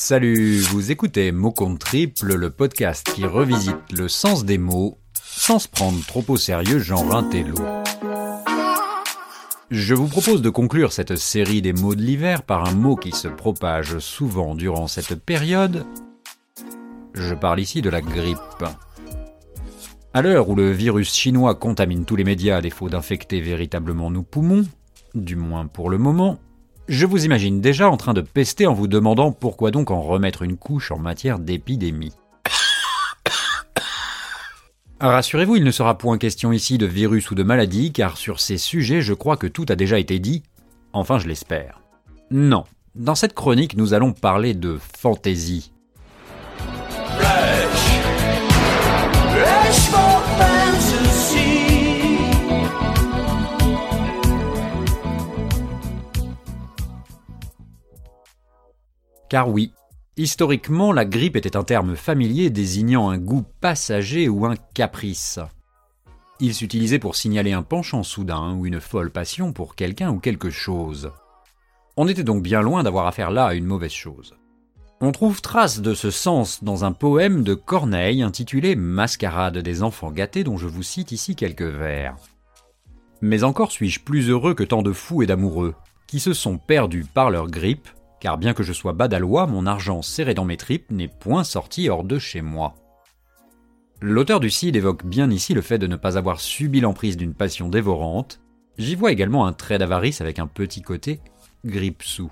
Salut, vous écoutez Mot Compte Triple, le podcast qui revisite le sens des mots sans se prendre trop au sérieux, genre un. Je vous propose de conclure cette série des mots de l'hiver par un mot qui se propage souvent durant cette période. Je parle ici de la grippe. À l'heure où le virus chinois contamine tous les médias à défaut d'infecter véritablement nos poumons, du moins pour le moment, je vous imagine déjà en train de pester en vous demandant pourquoi donc en remettre une couche en matière d'épidémie. Rassurez-vous, il ne sera point question ici de virus ou de maladie, car sur ces sujets, je crois que tout a déjà été dit. Enfin, je l'espère. Non. Dans cette chronique, nous allons parler de fantaisie. Car oui, historiquement, la grippe était un terme familier désignant un goût passager ou un caprice. Il s'utilisait pour signaler un penchant soudain ou une folle passion pour quelqu'un ou quelque chose. On était donc bien loin d'avoir affaire là à une mauvaise chose. On trouve trace de ce sens dans un poème de Corneille intitulé Mascarade des enfants gâtés dont je vous cite ici quelques vers. Mais encore suis-je plus heureux que tant de fous et d'amoureux, qui se sont perdus par leur grippe car bien que je sois badalois, mon argent serré dans mes tripes n'est point sorti hors de chez moi. L'auteur du Cid évoque bien ici le fait de ne pas avoir subi l'emprise d'une passion dévorante. J'y vois également un trait d'avarice avec un petit côté grippe-sous.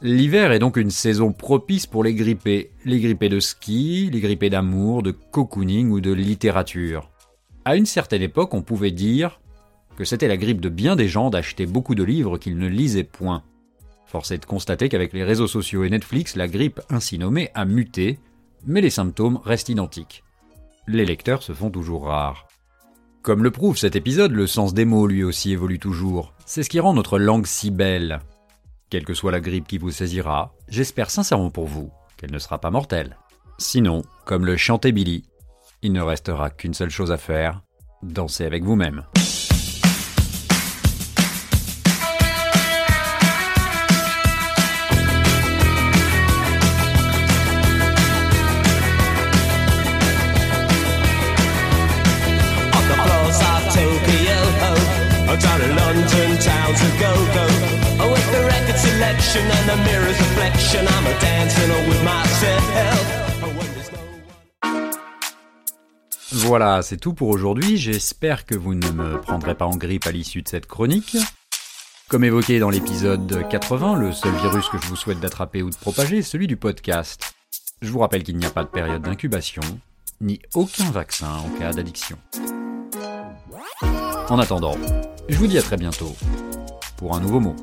L'hiver est donc une saison propice pour les grippés. Les grippés de ski, les grippés d'amour, de cocooning ou de littérature. À une certaine époque, on pouvait dire que c'était la grippe de bien des gens d'acheter beaucoup de livres qu'ils ne lisaient point. Force est de constater qu'avec les réseaux sociaux et Netflix, la grippe ainsi nommée a muté, mais les symptômes restent identiques. Les lecteurs se font toujours rares. Comme le prouve cet épisode, le sens des mots lui aussi évolue toujours. C'est ce qui rend notre langue si belle. Quelle que soit la grippe qui vous saisira, j'espère sincèrement pour vous qu'elle ne sera pas mortelle. Sinon, comme le chantait Billy, il ne restera qu'une seule chose à faire, danser avec vous-même. Voilà, c'est tout pour aujourd'hui. J'espère que vous ne me prendrez pas en grippe à l'issue de cette chronique. Comme évoqué dans l'épisode 80, le seul virus que je vous souhaite d'attraper ou de propager est celui du podcast. Je vous rappelle qu'il n'y a pas de période d'incubation, ni aucun vaccin en cas d'addiction. En attendant, je vous dis à très bientôt pour un nouveau mot.